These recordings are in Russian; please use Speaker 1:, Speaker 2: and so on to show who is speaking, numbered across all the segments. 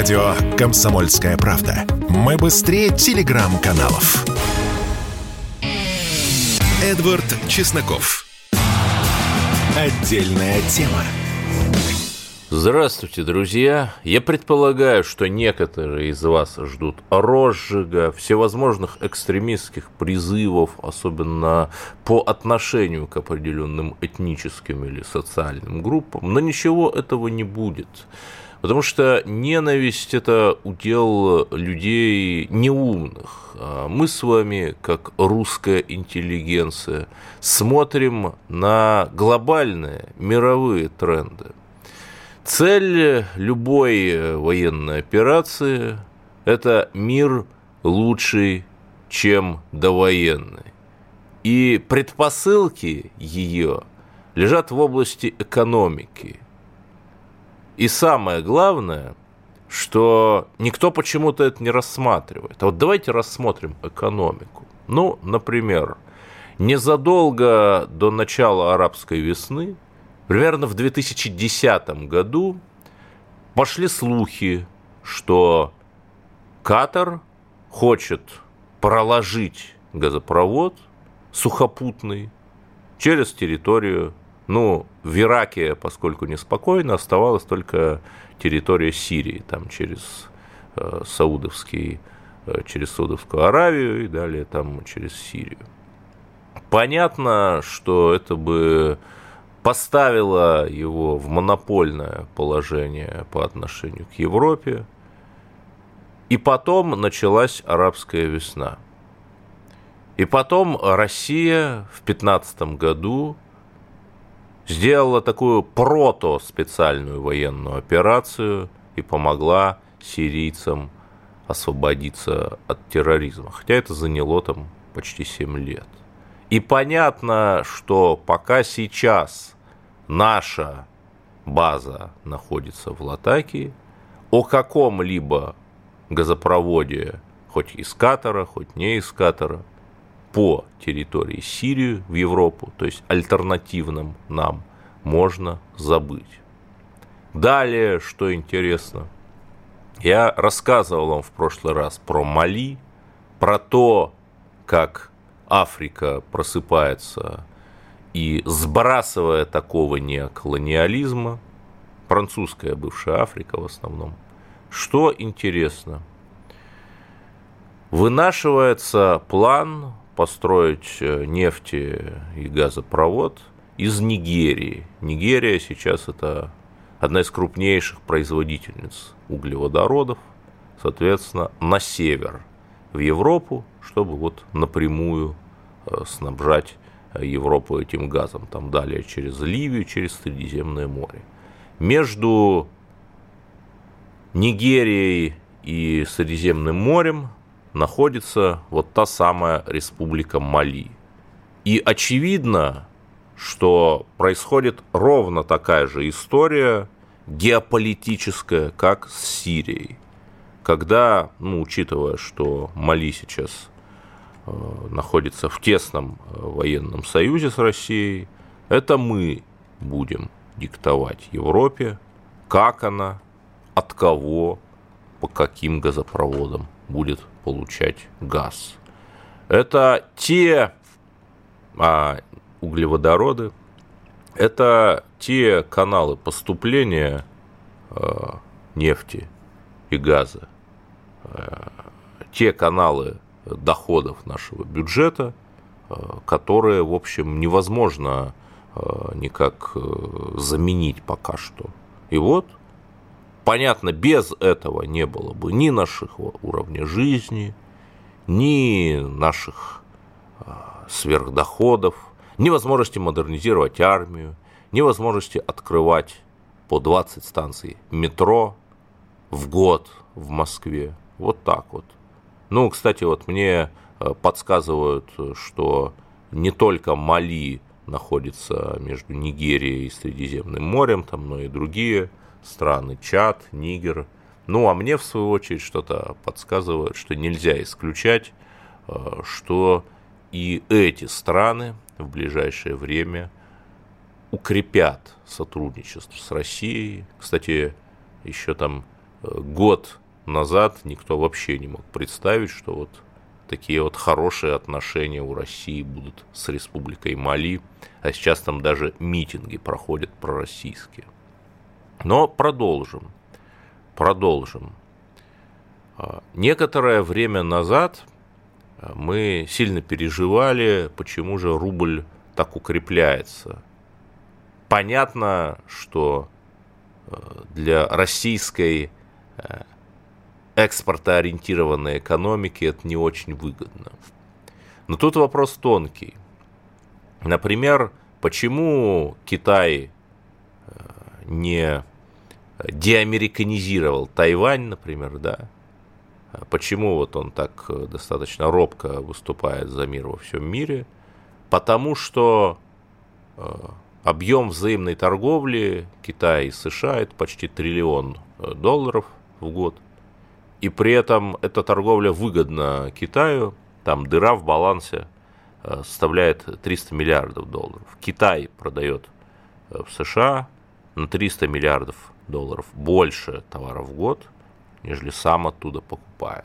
Speaker 1: Радио «Комсомольская правда». Мы быстрее телеграм-каналов. Эдвард Чесноков. Отдельная тема.
Speaker 2: Здравствуйте, друзья! Я предполагаю, что некоторые из вас ждут розжига, всевозможных экстремистских призывов, особенно по отношению к определенным этническим или социальным группам, но ничего этого не будет. Потому что ненависть – это удел людей неумных. А мы с вами, как русская интеллигенция, смотрим на глобальные мировые тренды – Цель любой военной операции – это мир лучший, чем довоенный. И предпосылки ее лежат в области экономики. И самое главное, что никто почему-то это не рассматривает. А вот давайте рассмотрим экономику. Ну, например, незадолго до начала арабской весны – Примерно в 2010 году пошли слухи, что Катар хочет проложить газопровод сухопутный через территорию, ну, в Ираке, поскольку неспокойно, оставалась только территория Сирии, там через э, Саудовский, э, через Саудовскую Аравию и далее там через Сирию. Понятно, что это бы поставила его в монопольное положение по отношению к Европе. И потом началась арабская весна. И потом Россия в 15 году сделала такую прото-специальную военную операцию и помогла сирийцам освободиться от терроризма. Хотя это заняло там почти 7 лет. И понятно, что пока сейчас наша база находится в Латакии, о каком-либо газопроводе, хоть из Катара, хоть не из Катара, по территории Сирии в Европу, то есть альтернативным нам, можно забыть. Далее, что интересно, я рассказывал вам в прошлый раз про Мали, про то, как Африка просыпается и сбрасывая такого неоколониализма, французская бывшая Африка в основном, что интересно, вынашивается план построить э, нефти и газопровод из Нигерии. Нигерия сейчас это одна из крупнейших производительниц углеводородов, соответственно, на север, в Европу, чтобы вот напрямую Э, снабжать э, Европу этим газом, там далее через Ливию, через Средиземное море. Между Нигерией и Средиземным морем находится вот та самая республика Мали. И очевидно, что происходит ровно такая же история геополитическая, как с Сирией. Когда, ну, учитывая, что Мали сейчас Э, находится в тесном э, военном союзе с Россией, это мы будем диктовать Европе, как она, от кого, по каким газопроводам будет получать газ. Это те а, углеводороды, это те каналы поступления э, нефти и газа, э, те каналы доходов нашего бюджета, э, которые, в общем, невозможно э, никак э, заменить пока что. И вот, понятно, без этого не было бы ни нашего уровня жизни, ни наших сверхдоходов, ни возможности модернизировать армию, ни возможности открывать по 20 станций метро в год в Москве. Вот так вот. Ну, кстати, вот мне э, подсказывают, что не только Мали находится между Нигерией и Средиземным морем, там, но и другие страны, Чад, Нигер. Ну, а мне, в свою очередь, что-то подсказывает, что нельзя исключать, э, что и эти страны в ближайшее время укрепят сотрудничество с Россией. Кстати, еще там год назад никто вообще не мог представить, что вот такие вот хорошие отношения у России будут с Республикой Мали, а сейчас там даже митинги проходят пророссийские. Но продолжим, продолжим. А, некоторое время назад а, мы сильно переживали, почему же рубль так укрепляется. Понятно, что а, для российской экспортоориентированной экономики это не очень выгодно. Но тут вопрос тонкий. Например, почему Китай не деамериканизировал Тайвань, например, да, Почему вот он так э, достаточно робко выступает за мир во всем мире? Потому что э, объем взаимной торговли Китая и США это почти триллион э, долларов в год. И при этом эта торговля выгодна Китаю, там дыра в балансе составляет 300 миллиардов долларов. Китай продает в США на 300 миллиардов долларов больше товаров в год – нежели сам оттуда покупает.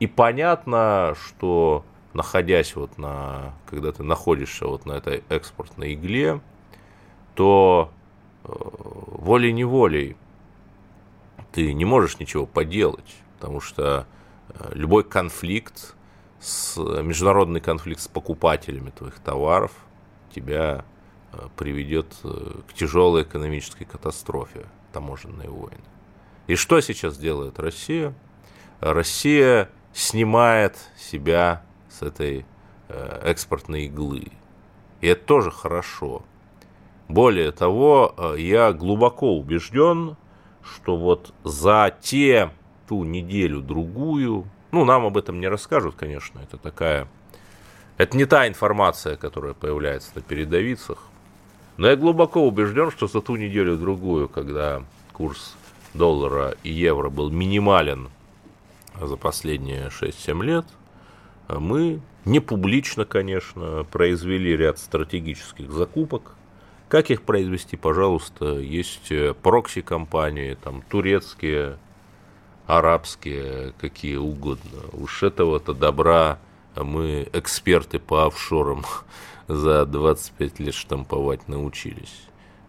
Speaker 2: И понятно, что находясь вот на, когда ты находишься вот на этой экспортной игле, то э, волей-неволей ты не можешь ничего поделать, потому что э, любой конфликт, с, международный конфликт с покупателями твоих товаров тебя э, приведет к тяжелой экономической катастрофе, таможенной войны. И что сейчас делает Россия? Россия снимает себя с этой э, экспортной иглы. И это тоже хорошо. Более того, э, я глубоко убежден, что вот за те ту неделю-другую, ну, нам об этом не расскажут, конечно, это такая... Это не та информация, которая появляется на передовицах, но я глубоко убежден, что за ту неделю-другую, когда курс доллара и евро был минимален за последние 6-7 лет, мы не публично, конечно, произвели ряд стратегических закупок. Как их произвести, пожалуйста, есть прокси-компании, там турецкие, арабские, какие угодно. Уж этого-то добра мы, эксперты по офшорам, за 25 лет штамповать научились.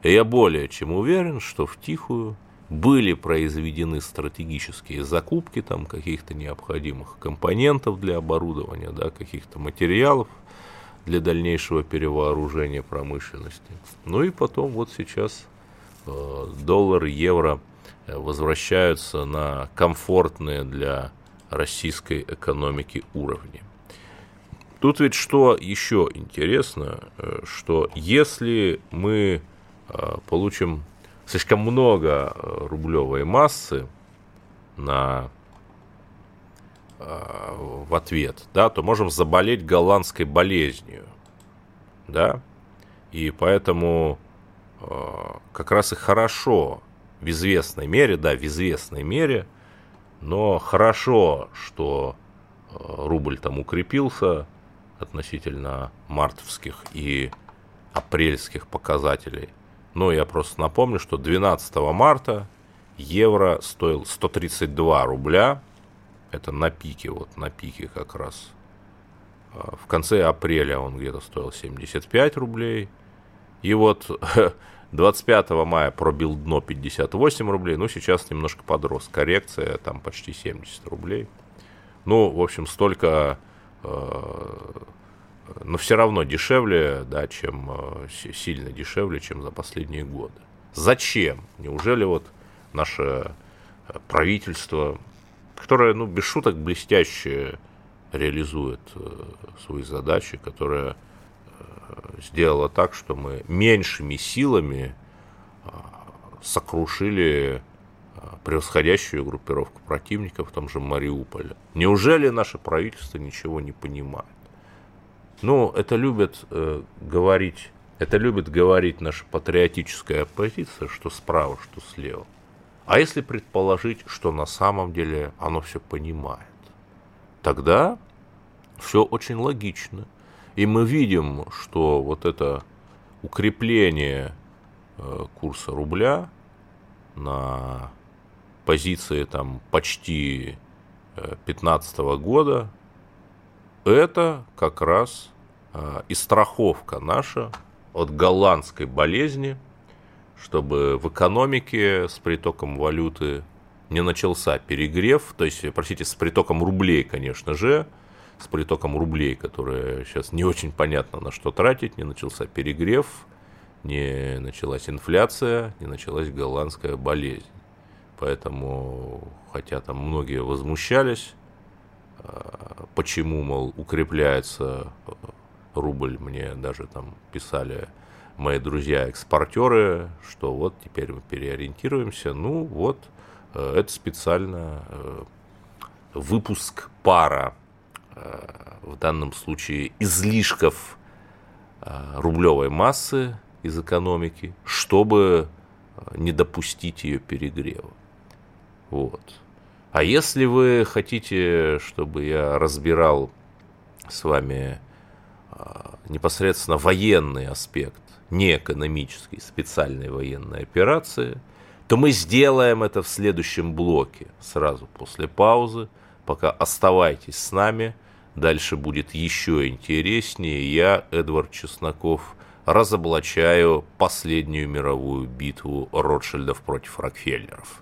Speaker 2: Я более чем уверен, что в тихую были произведены стратегические закупки там каких-то необходимых компонентов для оборудования, да, каких-то материалов для дальнейшего перевооружения промышленности. Ну и потом вот сейчас э, доллар, евро э, возвращаются на комфортные для российской экономики уровни. Тут ведь что еще интересно, э, что если мы э, получим слишком много э, рублевой массы на в ответ, да, то можем заболеть голландской болезнью, да, и поэтому как раз и хорошо в известной мере, да, в известной мере, но хорошо, что рубль там укрепился относительно мартовских и апрельских показателей. Но я просто напомню, что 12 марта евро стоил 132 рубля. Это на пике, вот на пике как раз. А, в конце апреля он где-то стоил 75 рублей. И вот 25 мая пробил дно 58 рублей. Ну, сейчас немножко подрос. Коррекция там почти 70 рублей. Ну, в общем, столько но все равно дешевле, да, чем э, сильно дешевле, чем за последние годы. Зачем? Неужели вот наше э, правительство, которое, ну, без шуток блестяще реализует э, свои задачи, которое сделало так, что мы меньшими силами сокрушили превосходящую группировку противников в том же Мариуполе. Неужели наше правительство ничего не понимает? Ну, это любят э, говорить, это любит говорить наша патриотическая оппозиция, что справа, что слева. А если предположить, что на самом деле оно все понимает, тогда все очень логично. И мы видим, что вот это укрепление э, курса рубля на позиции там почти 15 года, это как раз и страховка наша от голландской болезни, чтобы в экономике с притоком валюты не начался перегрев, то есть, простите, с притоком рублей, конечно же, с притоком рублей, которые сейчас не очень понятно на что тратить, не начался перегрев, не началась инфляция, не началась голландская болезнь. Поэтому, хотя там многие возмущались, а, почему, мол, укрепляется рубль, мне даже там писали мои друзья-экспортеры, что вот теперь мы переориентируемся. Ну вот, э, это специально э, выпуск пара, э, в данном случае излишков рублевой массы из экономики, чтобы не допустить ее перегрева. Вот. А если вы хотите, чтобы я разбирал с вами непосредственно военный аспект, не экономический, специальной военной операции, то мы сделаем это в следующем блоке, сразу после паузы. Пока оставайтесь с нами, дальше будет еще интереснее. Я, Эдвард Чесноков, разоблачаю последнюю мировую битву Ротшильдов против Рокфеллеров.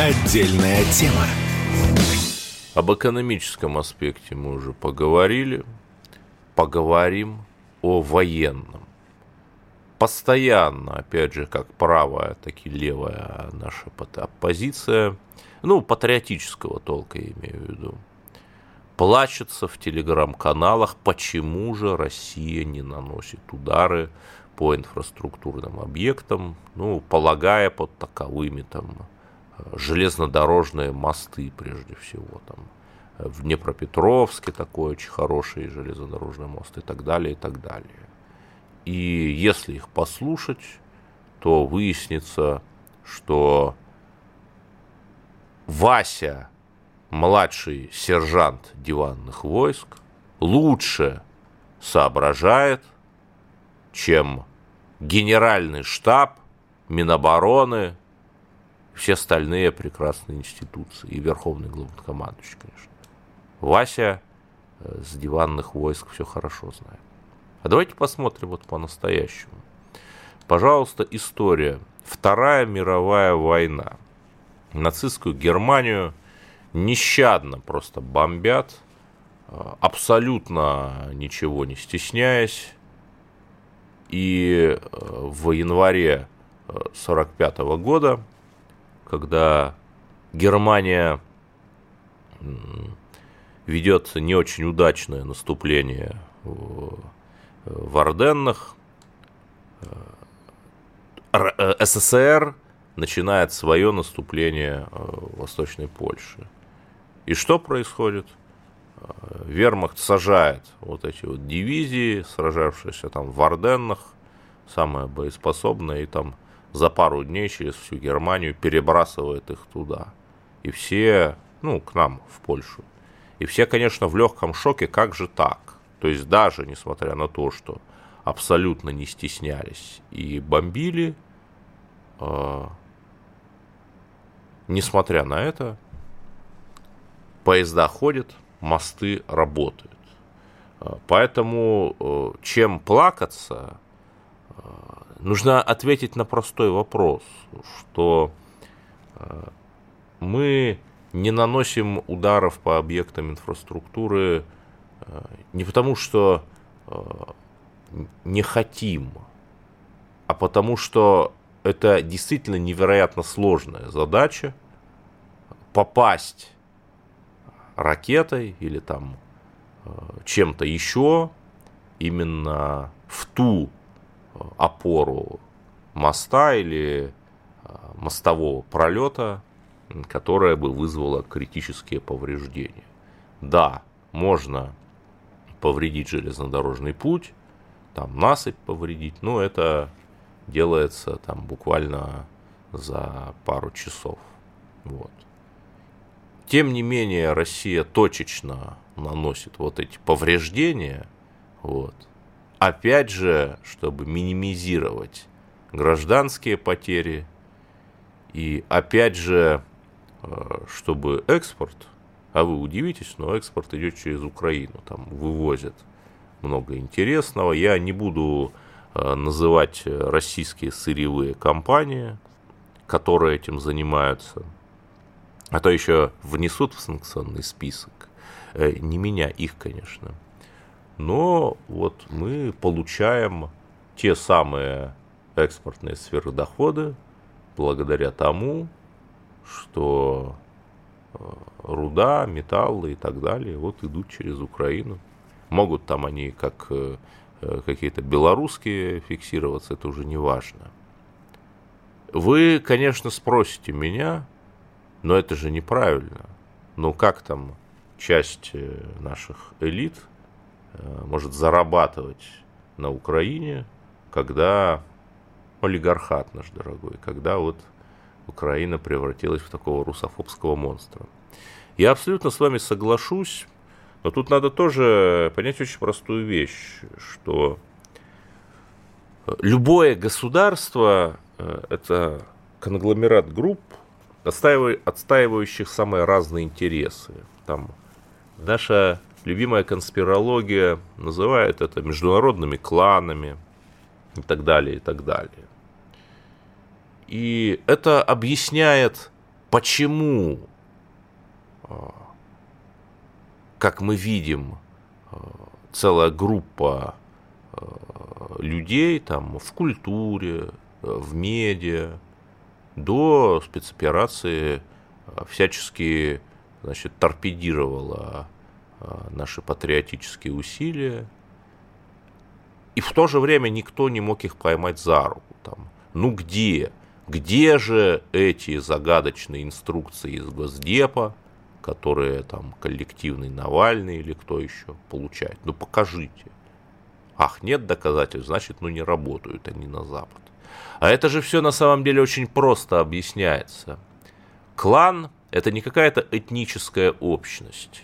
Speaker 1: Отдельная тема.
Speaker 2: Об экономическом аспекте мы уже поговорили поговорим о военном. Постоянно, опять же, как правая, так и левая наша оппозиция, ну, патриотического толка я имею в виду, плачется в телеграм-каналах, почему же Россия не наносит удары по инфраструктурным объектам, ну, полагая под таковыми там железнодорожные мосты прежде всего, там, в Днепропетровске такой очень хороший железнодорожный мост и так далее, и так далее. И если их послушать, то выяснится, что Вася, младший сержант диванных войск, лучше соображает, чем генеральный штаб, Минобороны, все остальные прекрасные институции и верховный главнокомандующий, конечно. Вася э, с диванных войск все хорошо знает. А давайте посмотрим вот по-настоящему. Пожалуйста, история. Вторая мировая война. Нацистскую Германию нещадно просто бомбят, э, абсолютно ничего не стесняясь. И э, в январе 1945 года, когда Германия ведется не очень удачное наступление в Орденнах. Э, СССР начинает свое наступление э, в Восточной Польше. И что происходит? Э, Вермахт сажает вот эти вот дивизии, сражавшиеся там в Орденнах, самые боеспособные, и там за пару дней через всю Германию перебрасывает их туда. И все, ну, к нам, в Польшу. И все, конечно, в легком шоке, как же так? То есть даже несмотря на то, что абсолютно не стеснялись и бомбили, э, несмотря на это, поезда ходят, мосты работают. Э, поэтому э, чем плакаться, э, нужно ответить на простой вопрос, что мы не наносим ударов по объектам инфраструктуры э, не потому, что э, не хотим, а потому что это действительно невероятно сложная задача попасть ракетой или там э, чем-то еще именно в ту опору моста или мостового пролета, которое бы вызвало критические повреждения. Да, можно повредить железнодорожный путь, там насыпь повредить, но это делается там буквально за пару часов. Вот. Тем не менее, Россия точечно наносит вот эти повреждения, вот. Опять же, чтобы минимизировать гражданские потери, и опять же, э, чтобы экспорт, а вы удивитесь, но экспорт идет через Украину, там вывозят много интересного. Я не буду э, называть российские сырьевые компании, которые этим занимаются, а то еще внесут в санкционный список. Э, не меня, их, конечно. Но вот мы получаем те самые экспортные сферы дохода благодаря тому, что э, руда, металлы и так далее вот идут через Украину. Могут там они как э, какие-то белорусские фиксироваться, это уже не важно. Вы, конечно, спросите меня, но это же неправильно. Ну как там часть э, наших элит э, может зарабатывать на Украине, когда олигархат наш дорогой, когда вот Украина превратилась в такого русофобского монстра. Я абсолютно с вами соглашусь, но тут надо тоже понять очень простую вещь, что любое государство э, – это конгломерат групп, отстаивающих самые разные интересы. Там наша любимая конспирология называет это международными кланами и так далее, и так далее. И это объясняет, почему, а, как мы видим, а, целая группа а, людей там в культуре, в медиа, до спецоперации всячески значит, торпедировала наши патриотические усилия. И в то же время никто не мог их поймать за руку. Там, ну где? Где же эти загадочные инструкции из Госдепа, которые там коллективный Навальный или кто еще получает? Ну покажите. Ах, нет доказательств, значит, ну не работают они на Запад. А это же все на самом деле очень просто объясняется. Клан – это не какая-то этническая общность.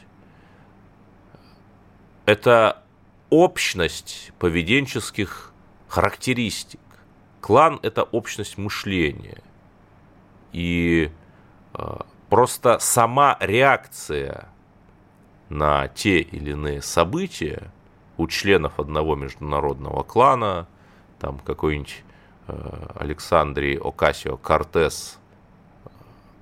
Speaker 2: Это общность поведенческих характеристик. Клан – это общность мышления. И э, просто сама реакция на те или иные события у членов одного международного клана, там какой-нибудь э, Александрий Окасио Кортес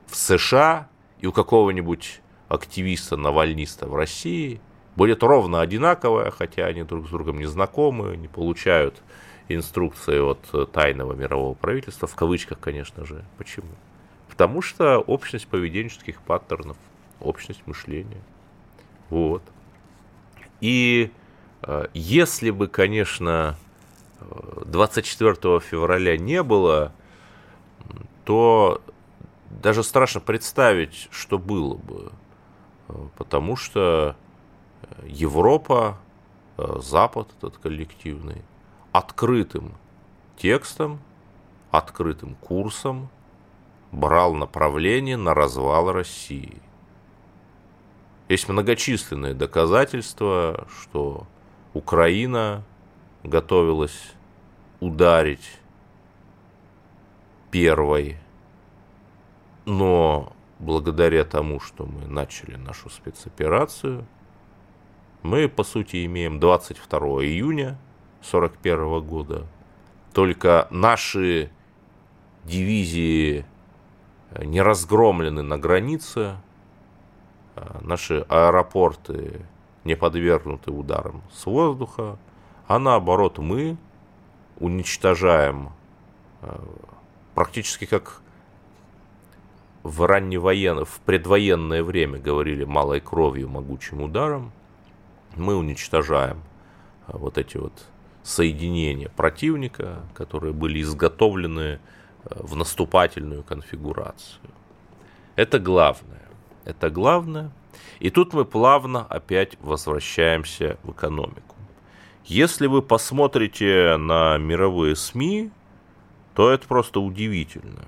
Speaker 2: в США и у какого-нибудь активиста-навальниста в России будет ровно одинаковая, хотя они друг с другом не знакомы, не получают инструкции от тайного мирового правительства, в кавычках, конечно же. Почему? Потому что общность поведенческих паттернов, общность мышления. Вот. И э, если бы, конечно, 24 февраля не было, то даже страшно представить, что было бы. Потому что Европа, Запад этот коллективный, открытым текстом, открытым курсом брал направление на развал России. Есть многочисленные доказательства, что Украина готовилась ударить первой, но благодаря тому, что мы начали нашу спецоперацию, мы, по сути, имеем 22 июня 1941 года. Только наши дивизии не разгромлены на границе, а наши аэропорты не подвергнуты ударам с воздуха, а наоборот мы уничтожаем э, практически как в ранневоенное, в предвоенное время говорили малой кровью, могучим ударом, мы уничтожаем э, вот эти вот соединения противника, которые были изготовлены в наступательную конфигурацию. Это главное. Это главное. И тут мы плавно опять возвращаемся в экономику. Если вы посмотрите на мировые СМИ, то это просто удивительно.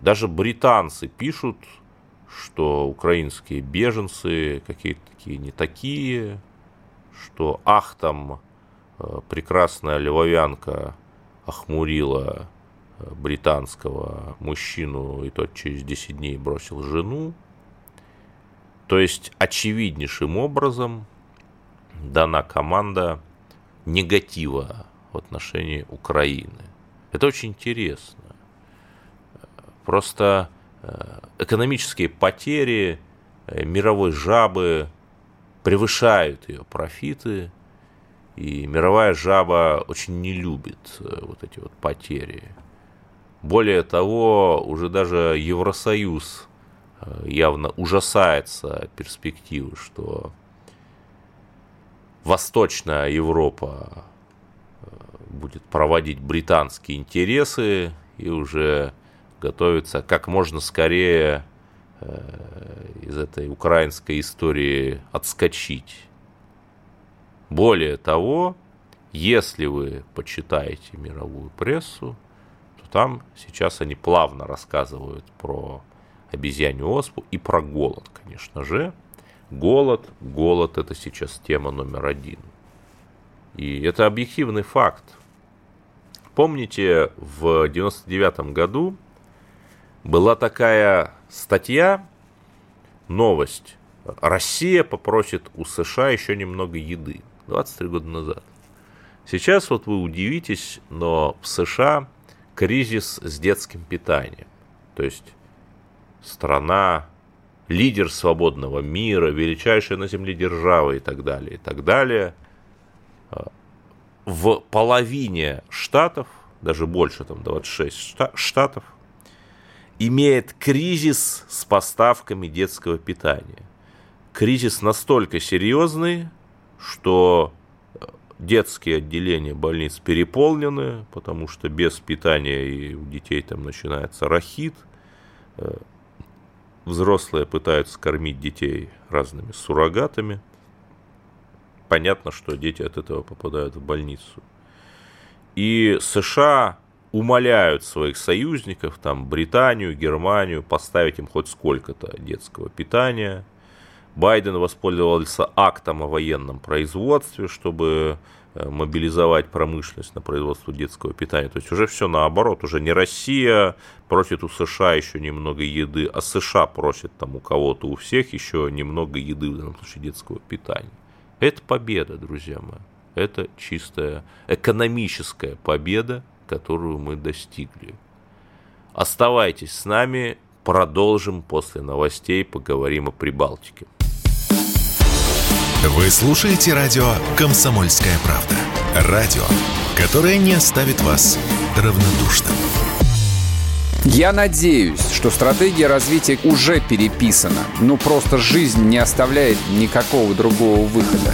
Speaker 2: Даже британцы пишут, что украинские беженцы какие-то такие не такие, что ах там э, прекрасная львовянка охмурила э, британского мужчину, и тот через 10 дней бросил жену. То есть очевиднейшим образом дана команда негатива в отношении Украины. Это очень интересно. Просто э, экономические потери э, мировой жабы превышают ее профиты, и мировая жаба очень не любит э, вот эти вот потери. Более того, уже даже Евросоюз явно ужасается перспективы, что Восточная Европа будет проводить британские интересы и уже готовится как можно скорее э, из этой украинской истории отскочить. Более того, если вы почитаете мировую прессу, то там сейчас они плавно рассказывают про обезьянью оспу и про голод, конечно же. Голод, голод это сейчас тема номер один. И это объективный факт. Помните, в 99 году была такая статья, новость. Россия попросит у США еще немного еды. 23 года назад. Сейчас вот вы удивитесь, но в США кризис с детским питанием. То есть страна, лидер свободного мира, величайшая на земле держава и так далее, и так далее – в половине штатов, даже больше, там 26 штатов, имеет кризис с поставками детского питания. Кризис настолько серьезный, что э, детские отделения больниц переполнены, потому что без питания и у детей там начинается рахит. Э, взрослые пытаются кормить детей разными суррогатами – понятно, что дети от этого попадают в больницу. И США умоляют своих союзников, там Британию, Германию, поставить им хоть сколько-то детского питания. Байден воспользовался актом о военном производстве, чтобы э, мобилизовать промышленность на производство детского питания. То есть уже все наоборот, уже не Россия просит у США еще немного еды, а США просит там у кого-то, у всех еще немного еды, в данном случае детского питания. Это победа, друзья мои. Это чистая экономическая победа, которую мы достигли. Оставайтесь с нами, продолжим после новостей, поговорим о Прибалтике.
Speaker 1: Вы слушаете радио «Комсомольская правда». Радио, которое не оставит вас равнодушным.
Speaker 3: Я надеюсь, что стратегия развития уже переписана. Ну просто жизнь не оставляет никакого другого выхода.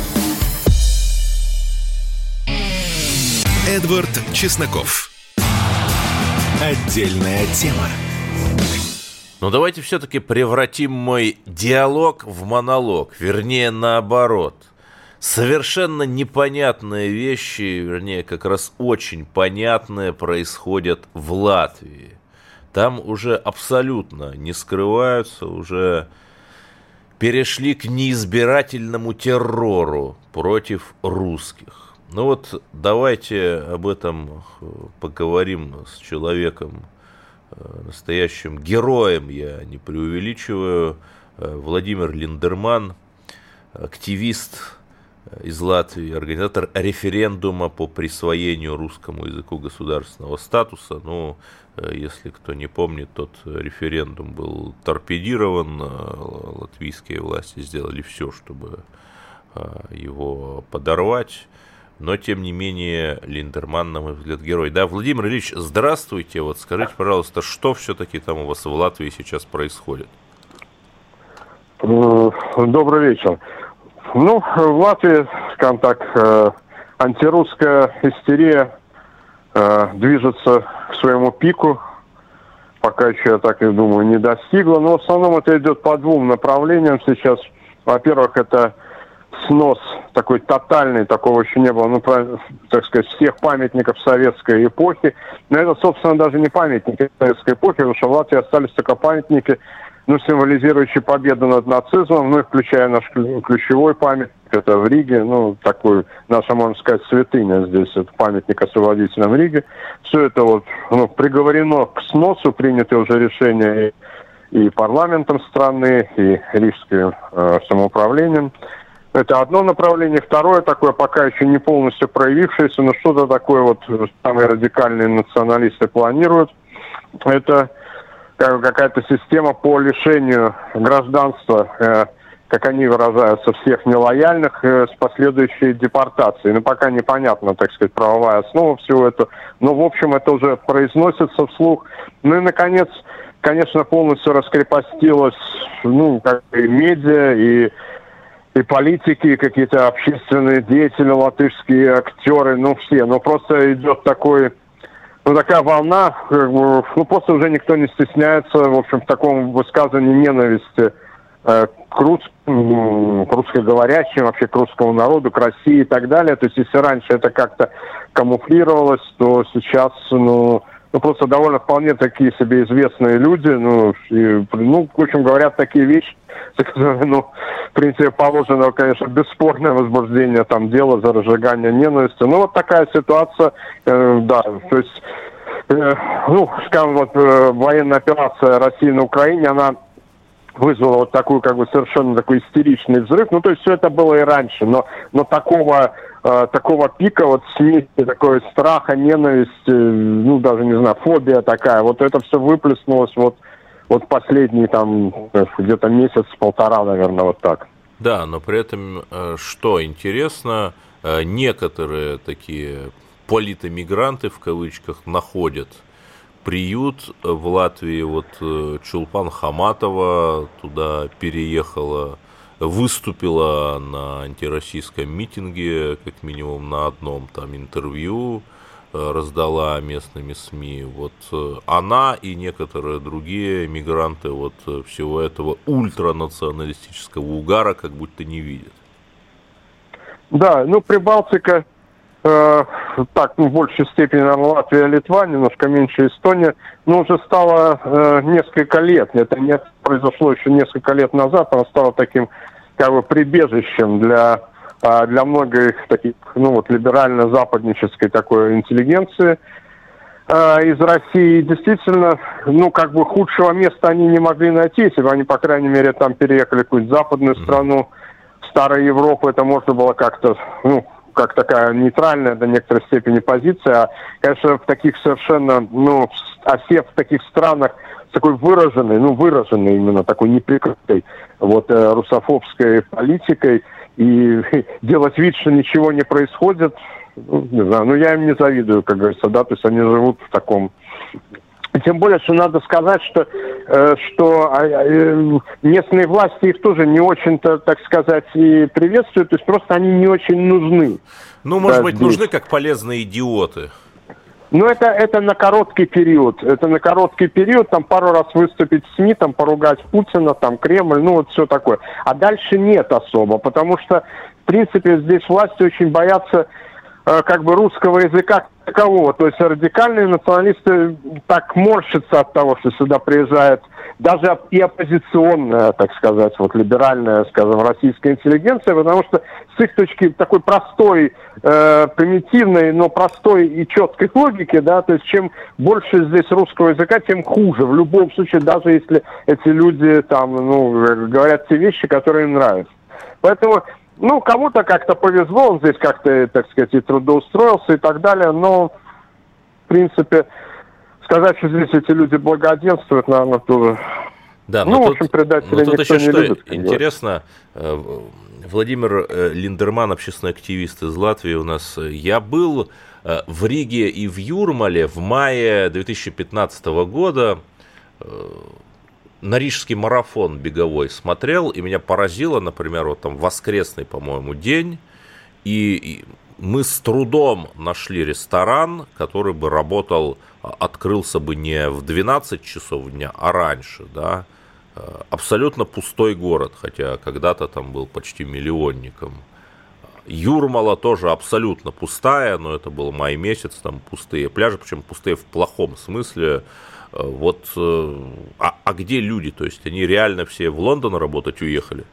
Speaker 1: Эдвард Чесноков. Отдельная тема.
Speaker 2: Но давайте все-таки превратим мой диалог в монолог, вернее наоборот. Совершенно непонятные вещи, вернее как раз очень понятные происходят в Латвии там уже абсолютно не скрываются, уже перешли к неизбирательному террору против русских. Ну вот давайте об этом э, поговорим с человеком, э, настоящим героем, я не преувеличиваю, э, Владимир Линдерман, активист из Латвии, организатор референдума по присвоению русскому языку государственного статуса. Ну, если кто не помнит, тот референдум был торпедирован, латвийские власти сделали все, чтобы его подорвать. Но, тем не менее, Линдерман, на мой взгляд, герой. Да, Владимир Ильич, здравствуйте. Вот скажите, пожалуйста, что все-таки там у вас в Латвии сейчас происходит?
Speaker 4: Добрый вечер. Ну, в Латвии, скажем так, э, антирусская истерия э, движется к своему пику. Пока еще, я так и думаю, не достигла. Но в основном это идет по двум направлениям сейчас. Во-первых, это снос такой тотальный, такого еще не было, ну, так сказать, всех памятников советской эпохи. Но это, собственно, даже не памятники советской эпохи, потому что в Латвии остались только памятники, ну, символизирующие победу над нацизмом, ну, и включая наш ключевой памятник, это в Риге, ну, такой, наша, можно сказать, святыня здесь, это памятник освободителям Риги. Все это вот, ну, приговорено к сносу, принято уже решение и парламентом страны, и рижским э, самоуправлением. Это одно направление. Второе такое, пока еще не полностью проявившееся, но что-то такое вот самые радикальные националисты планируют. Это какая-то система по лишению гражданства, э, как они выражаются, всех нелояльных э, с последующей депортацией. Ну, пока непонятно, так сказать, правовая основа всего этого. Но, в общем, это уже произносится вслух. Ну и, наконец, конечно, полностью раскрепостилась, ну, как и медиа, и и политики, и какие-то общественные деятели, латышские актеры, ну все. Но просто идет такой, ну такая волна, как бы, ну просто уже никто не стесняется, в общем, в таком высказывании ненависти э, к, рус, к русскоговорящим, вообще к русскому народу, к России и так далее. То есть если раньше это как-то камуфлировалось, то сейчас, ну, ну, просто довольно вполне такие себе известные люди, ну, и, ну, в общем, говорят такие вещи, которые, ну, в принципе, положено, конечно, бесспорное возбуждение там дела за разжигание ненависти. Ну, вот такая ситуация, э, да, то есть, э, ну, скажем, вот э, военная операция России на Украине, она вызвала вот такую, как бы, совершенно такой истеричный взрыв. Ну, то есть все это было и раньше, но, но такого э, такого пика вот смеси, такой страха, ненависти, ну даже не знаю, фобия такая, вот это все выплеснулось вот, вот последний там где-то месяц-полтора, наверное, вот так.
Speaker 2: Да, но при этом, э, что интересно, э, некоторые такие политэмигранты в кавычках находят приют в Латвии. Вот э, Чулпан Хаматова туда переехала выступила на антироссийском митинге, как минимум на одном там интервью, э, раздала местными СМИ. Вот э, она и некоторые другие мигранты вот всего этого ультранационалистического угара как будто не видят.
Speaker 4: Да, ну Прибалтика, так, ну, в большей степени, наверное, Латвия, Литва, немножко меньше Эстония, но уже стало э, несколько лет, это не произошло еще несколько лет назад, она стала таким как бы прибежищем для, а, для многих таких, ну вот, либерально-западнической такой интеллигенции а, из России. Действительно, ну, как бы худшего места они не могли найти, если бы они, по крайней мере, там переехали в какую-нибудь западную страну, старой Европы, это можно было как-то, ну, как такая нейтральная до некоторой степени позиция. А, конечно, в таких совершенно, ну, осев в таких странах, такой выраженной, ну, выраженной именно такой неприкрытой вот э, русофобской политикой и делать вид, что ничего не происходит, ну, не знаю, ну, я им не завидую, как говорится, да, то есть они живут в таком тем более, что надо сказать, что, э, что э, местные власти их тоже не очень-то, так сказать, и приветствуют, то есть просто они не очень нужны.
Speaker 2: Ну, может да, быть, здесь. нужны как полезные идиоты.
Speaker 4: Ну, это, это на короткий период. Это на короткий период, там пару раз выступить в СМИ, там поругать Путина, там Кремль, ну вот все такое. А дальше нет особо, потому что, в принципе, здесь власти очень боятся э, как бы русского языка такового. То есть радикальные националисты так морщатся от того, что сюда приезжает даже и оппозиционная, так сказать, вот либеральная, скажем, российская интеллигенция, потому что с их точки такой простой, э, примитивной, но простой и четкой логики, да, то есть чем больше здесь русского языка, тем хуже. В любом случае, даже если эти люди там, ну, говорят те вещи, которые им нравятся. Поэтому ну, кому-то как-то повезло, он здесь как-то, так сказать, и трудоустроился и так далее, но, в принципе, сказать, что здесь эти люди благоденствуют, наверное, тоже...
Speaker 2: Да, ну, в общем, предатели но тут еще что любит, интересно, э, Владимир э, Линдерман, общественный активист из Латвии у нас. Я был э, в Риге и в Юрмале в мае 2015 года на рижский марафон беговой смотрел, и меня поразило, например, вот там воскресный, по-моему, день, и, и мы с трудом нашли ресторан, который бы работал, а, открылся бы не в 12 часов дня, а раньше, да. Э, абсолютно пустой город, хотя когда-то там был почти миллионником. Юрмала тоже абсолютно пустая, но это был май месяц, там пустые пляжи, причем пустые в плохом смысле. Э, вот, э, а, а где люди? То есть они реально все в Лондон работать уехали?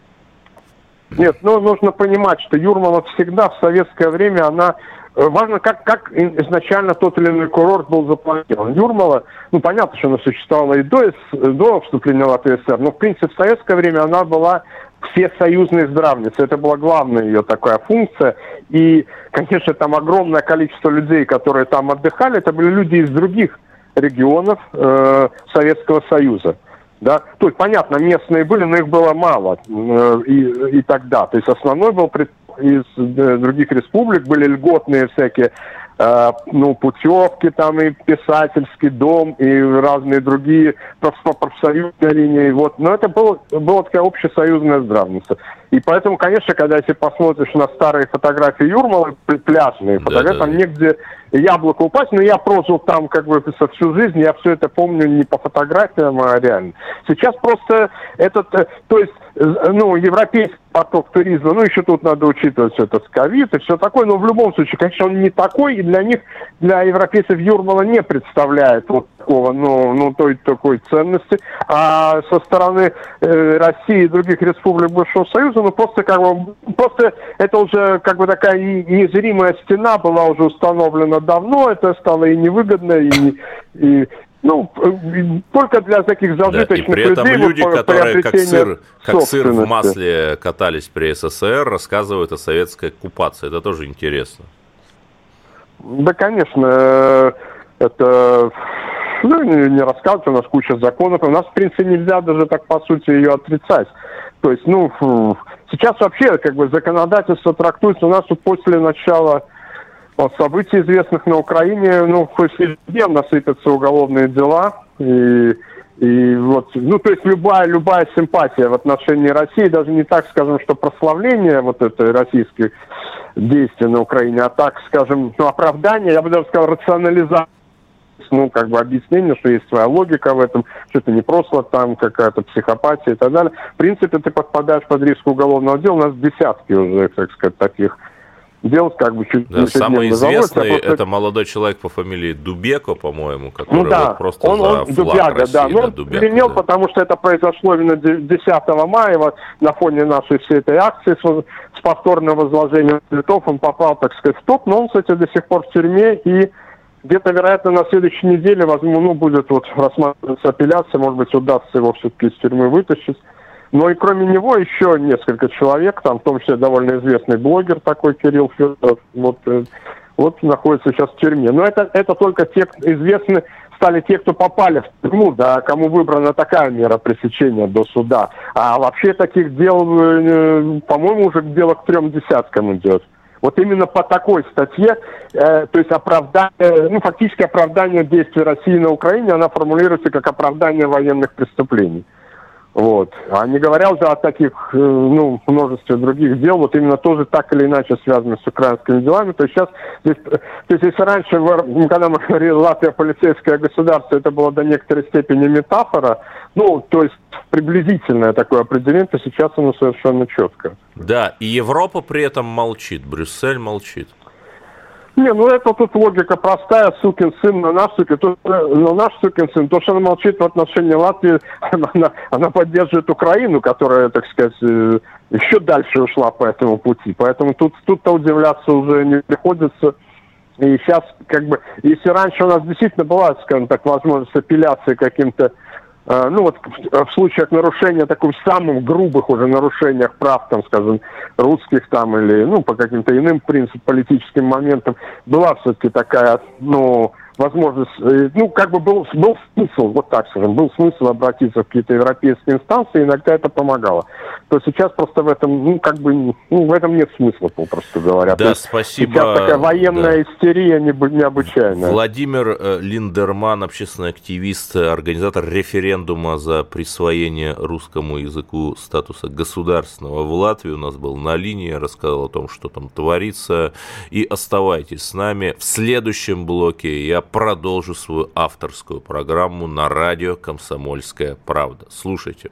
Speaker 4: Нет, ну нужно понимать, что Юрмала всегда в советское время, она э, Важно, как, как изначально тот или иной курорт был запланирован. Юрмала, ну, понятно, что она существовала и до, до вступления в СССР, но, в принципе, в советское время она была все союзные здравницы. Это была главная ее такая функция. И, конечно, там огромное количество людей, которые там отдыхали, это были люди из других регионов э, Советского Союза. Да? То есть, понятно, местные были, но их было мало э, и, и тогда. То есть основной был из э, других республик, были льготные всякие ну, путевки там и писательский дом и разные другие профсоюзные линии. Вот. Но это было, была такая общесоюзная здравница. И поэтому, конечно, когда если посмотришь на старые фотографии Юрмала, пляжные фотографии, да, да. там негде яблоко упасть, но я прожил там как бы всю жизнь, я все это помню не по фотографиям, а реально. Сейчас просто этот, э, то есть, ну, европейский поток туризма, ну, еще тут надо учитывать все это с ковид и все такое, но в любом случае, конечно, он не такой, и для них, для европейцев Юрмала не представляет вот такого, ну, ну той такой ценности, а со стороны э, России и других республик Бывшего Союза, ну, просто как бы, просто это уже как бы такая незримая стена была уже установлена давно, это стало и невыгодно, и, и ну, только для таких зажиточных
Speaker 2: да, и при этом людей. люди, которые как сыр, как сыр в масле катались при СССР, рассказывают о советской оккупации. Это тоже интересно.
Speaker 4: Да, конечно. Э, это ну, не, не рассказывать, у нас куча законов. У нас, в принципе, нельзя даже так, по сути, ее отрицать. То есть, ну, сейчас вообще, как бы, законодательство трактуется у нас вот после начала событий, известных на Украине, ну, хоть ежедневно сыпятся уголовные дела, и, и вот, ну, то есть любая, любая симпатия в отношении России, даже не так, скажем, что прославление вот этой российских действий на Украине, а так, скажем, ну, оправдание, я бы даже сказал, рационализация ну, как бы объяснение, что есть своя логика в этом, что это не просто там какая-то психопатия и так далее. В принципе, ты подпадаешь под риск уголовного дела, у нас десятки уже, так сказать, таких делать как бы чуть
Speaker 2: да, Самый известный просто... это молодой человек по фамилии Дубеко, по-моему, который ну, да, вот просто
Speaker 4: он,
Speaker 2: за
Speaker 4: он,
Speaker 2: флаг
Speaker 4: Дубяга,
Speaker 2: России,
Speaker 4: да. Ну, он Дубяга, гремел, да. потому что это произошло именно 10 мая, вот, на фоне нашей всей этой акции с, с повторным возложением цветов, он попал, так сказать, в топ, но он, кстати, до сих пор в тюрьме, и где-то, вероятно, на следующей неделе, возможно, ну, будет вот рассматриваться апелляция, может быть, удастся его все-таки из тюрьмы вытащить. Но и кроме него еще несколько человек, там в том числе довольно известный блогер такой Кирилл Федоров, вот, э, вот находится сейчас в тюрьме. Но это, это только те, известны стали те, кто попали в тюрьму, да, кому выбрана такая мера пресечения до суда. А вообще таких дел, э, по-моему, уже дело к трем десяткам идет. Вот именно по такой статье, э, то есть оправдание, ну, фактически оправдание действий России на Украине, она формулируется как оправдание военных преступлений. Вот. А не говоря уже о таких, э, ну, множестве других дел, вот именно тоже так или иначе связаны с украинскими делами. То есть сейчас, здесь, то есть если раньше, когда мы говорили Латвия полицейское государство, это было до некоторой степени метафора, ну, то есть приблизительное такое определение, то сейчас оно совершенно четко.
Speaker 2: Да, и Европа при этом молчит, Брюссель молчит.
Speaker 4: Не, ну это тут логика простая, сукин сын на наш сукин, то, на наш сукин сын. То, что она молчит в отношении Латвии, она, она, она поддерживает Украину, которая, так сказать, э, еще дальше ушла по этому пути. Поэтому тут, тут-то удивляться уже не приходится. И сейчас, как бы, если раньше у нас действительно была, скажем так, возможность апелляции каким-то Э, ну вот в случаях нарушения, таких самых грубых уже нарушениях прав, там, скажем, русских там или, ну, по каким-то иным принципам, политическим моментам, была все-таки такая, ну, возможность, э, ну, как бы был, был смысл, вот так скажем, был смысл обратиться в какие-то европейские инстанции, иногда это помогало. То сейчас просто в этом, ну, как бы, ну, в этом нет смысла, попросту говоря.
Speaker 2: Да, спасибо.
Speaker 4: Сейчас такая военная да. истерия необычайная.
Speaker 2: Владимир э, Линдерман, общественный активист, организатор референдума за присвоение русскому языку статуса государственного в Латвии, у нас был на линии, рассказал о том, что там творится, и оставайтесь с нами. В следующем блоке я продолжу свою авторскую программу на радио «Комсомольская правда». Слушайте.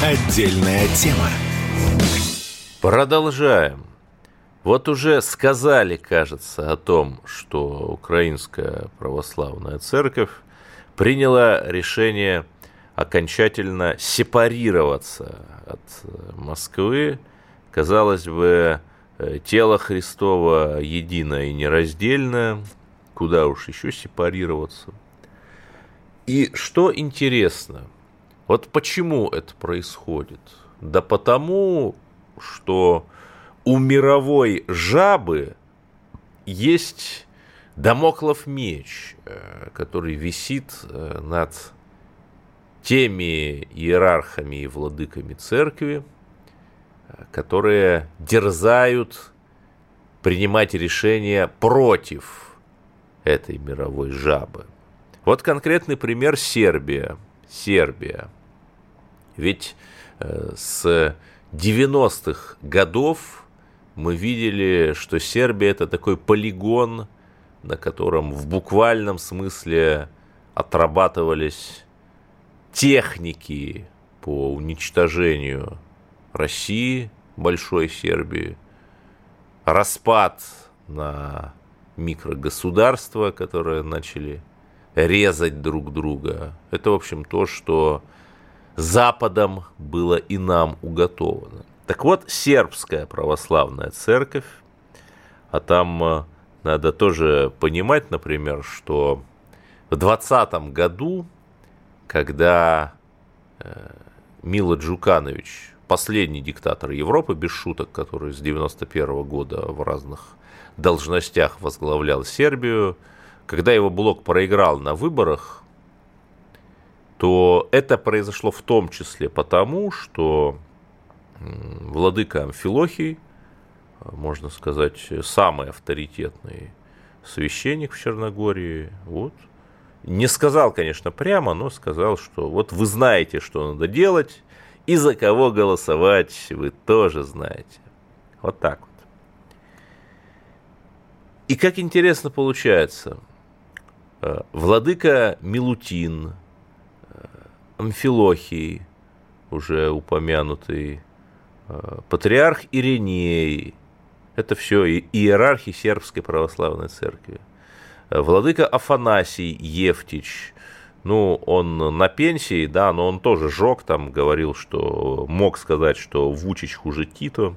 Speaker 1: Отдельная тема.
Speaker 2: Продолжаем. Вот уже сказали, кажется, о том, что Украинская православная церковь приняла решение окончательно сепарироваться от Москвы. Казалось бы, э, тело Христова единое и нераздельное, куда уж еще сепарироваться. И что интересно, вот почему это происходит? Да потому, что у мировой жабы есть домоклов меч, э, который висит э, над теми иерархами и владыками церкви, э, которые дерзают принимать решения против этой мировой жабы. Вот конкретный пример Сербия. Сербия. Ведь с 90-х годов мы видели, что Сербия это такой полигон, на котором в буквальном смысле отрабатывались техники по уничтожению России, большой Сербии, распад на микрогосударства, которые начали резать друг друга. Это, в общем, то, что Западом было и нам уготовано. Так вот, сербская православная церковь, а там э, надо тоже понимать, например, что в 20 году, когда э, Мила Джуканович, последний диктатор Европы, без шуток, который с 91 года в разных должностях возглавлял Сербию, когда его блок проиграл на выборах, то это произошло в том числе потому, что владыка Амфилохий, можно сказать, самый авторитетный священник в Черногории, вот, не сказал, конечно, прямо, но сказал, что вот вы знаете, что надо делать, и за кого голосовать вы тоже знаете. Вот так вот. И как интересно получается, э, владыка Милутин, Амфилохий, уже упомянутый Э, патриарх Ириней, это все иерархи сербской православной церкви. Э, владыка Афанасий Евтич, ну, он на пенсии, да, но он тоже жег там, говорил, что мог сказать, что Вучич хуже Тито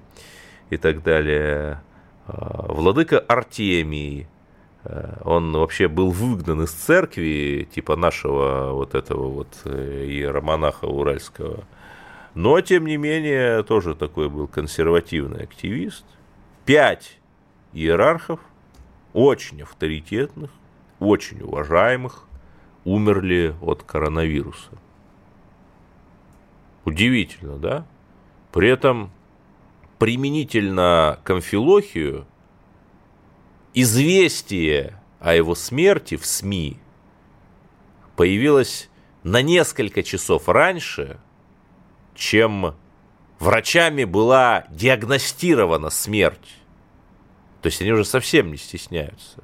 Speaker 2: и так далее. Э, владыка Артемий, он вообще был выгнан из церкви, типа нашего вот этого вот иеромонаха уральского, но, тем не менее, тоже такой был консервативный активист. Пять иерархов, очень авторитетных, очень уважаемых, умерли от коронавируса. Удивительно, да? При этом применительно к Амфилохию известие о его смерти в СМИ появилось на несколько часов раньше – чем врачами была диагностирована смерть. То есть они уже совсем не стесняются.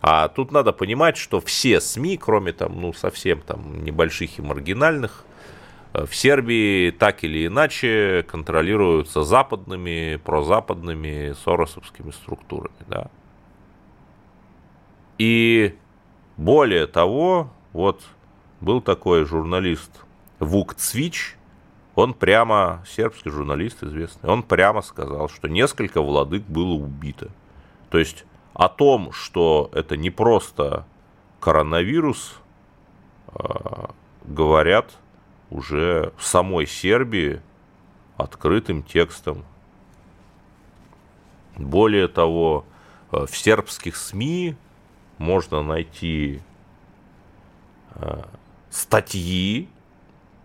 Speaker 2: А тут надо понимать, что все СМИ, кроме там, ну, совсем там небольших и маргинальных, э, в Сербии так или иначе контролируются западными, прозападными соросовскими структурами. Да. И Более того, вот был такой журналист Вук Цвич, он прямо, сербский журналист известный, он прямо сказал, что несколько владык было убито. То есть о том, что это не просто коронавирус, а, говорят уже в самой Сербии открытым текстом. Более того, э, в сербских СМИ можно найти э, статьи,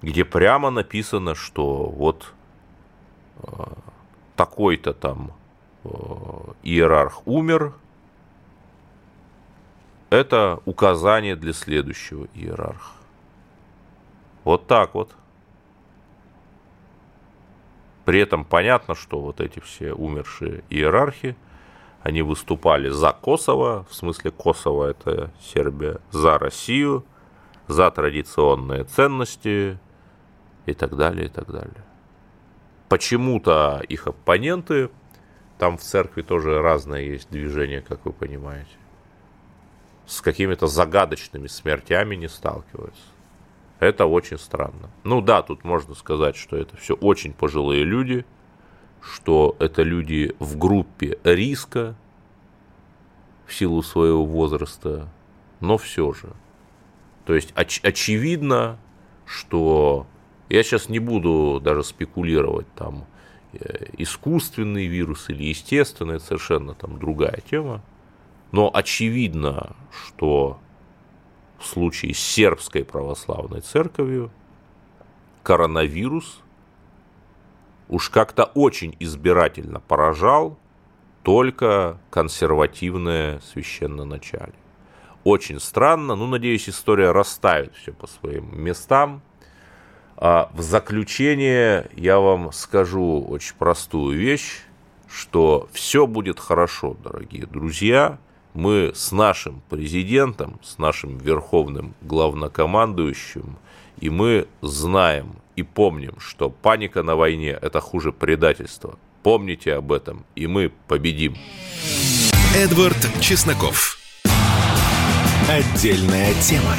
Speaker 2: где прямо написано, что вот э, такой-то там иерарх умер, это указание для следующего иерарха. Вот так вот. При этом понятно, что вот эти все умершие иерархи, они выступали за Косово, в смысле Косово это Сербия, за Россию, за традиционные ценности и так далее, и так далее. Почему-то их оппоненты, там в церкви тоже разное есть движение, как вы понимаете, с какими-то загадочными смертями не сталкиваются. Это очень странно. Ну да, тут можно сказать, что это все очень пожилые люди, что это люди в группе риска в силу своего возраста, но все же. То есть оч- очевидно, что я сейчас не буду даже спекулировать там э, искусственный вирус или естественный, это совершенно там другая тема. Но очевидно, что в случае с сербской православной церковью коронавирус уж как-то очень избирательно поражал только консервативное священноначалие. Очень странно, ну, надеюсь, история расставит все по своим местам. А в заключение я вам скажу очень простую вещь, что все будет хорошо, дорогие друзья – мы с нашим президентом, с нашим верховным главнокомандующим, и мы знаем и помним, что паника на войне – это хуже предательства. Помните об этом, и мы победим.
Speaker 1: Эдвард Чесноков. Отдельная тема.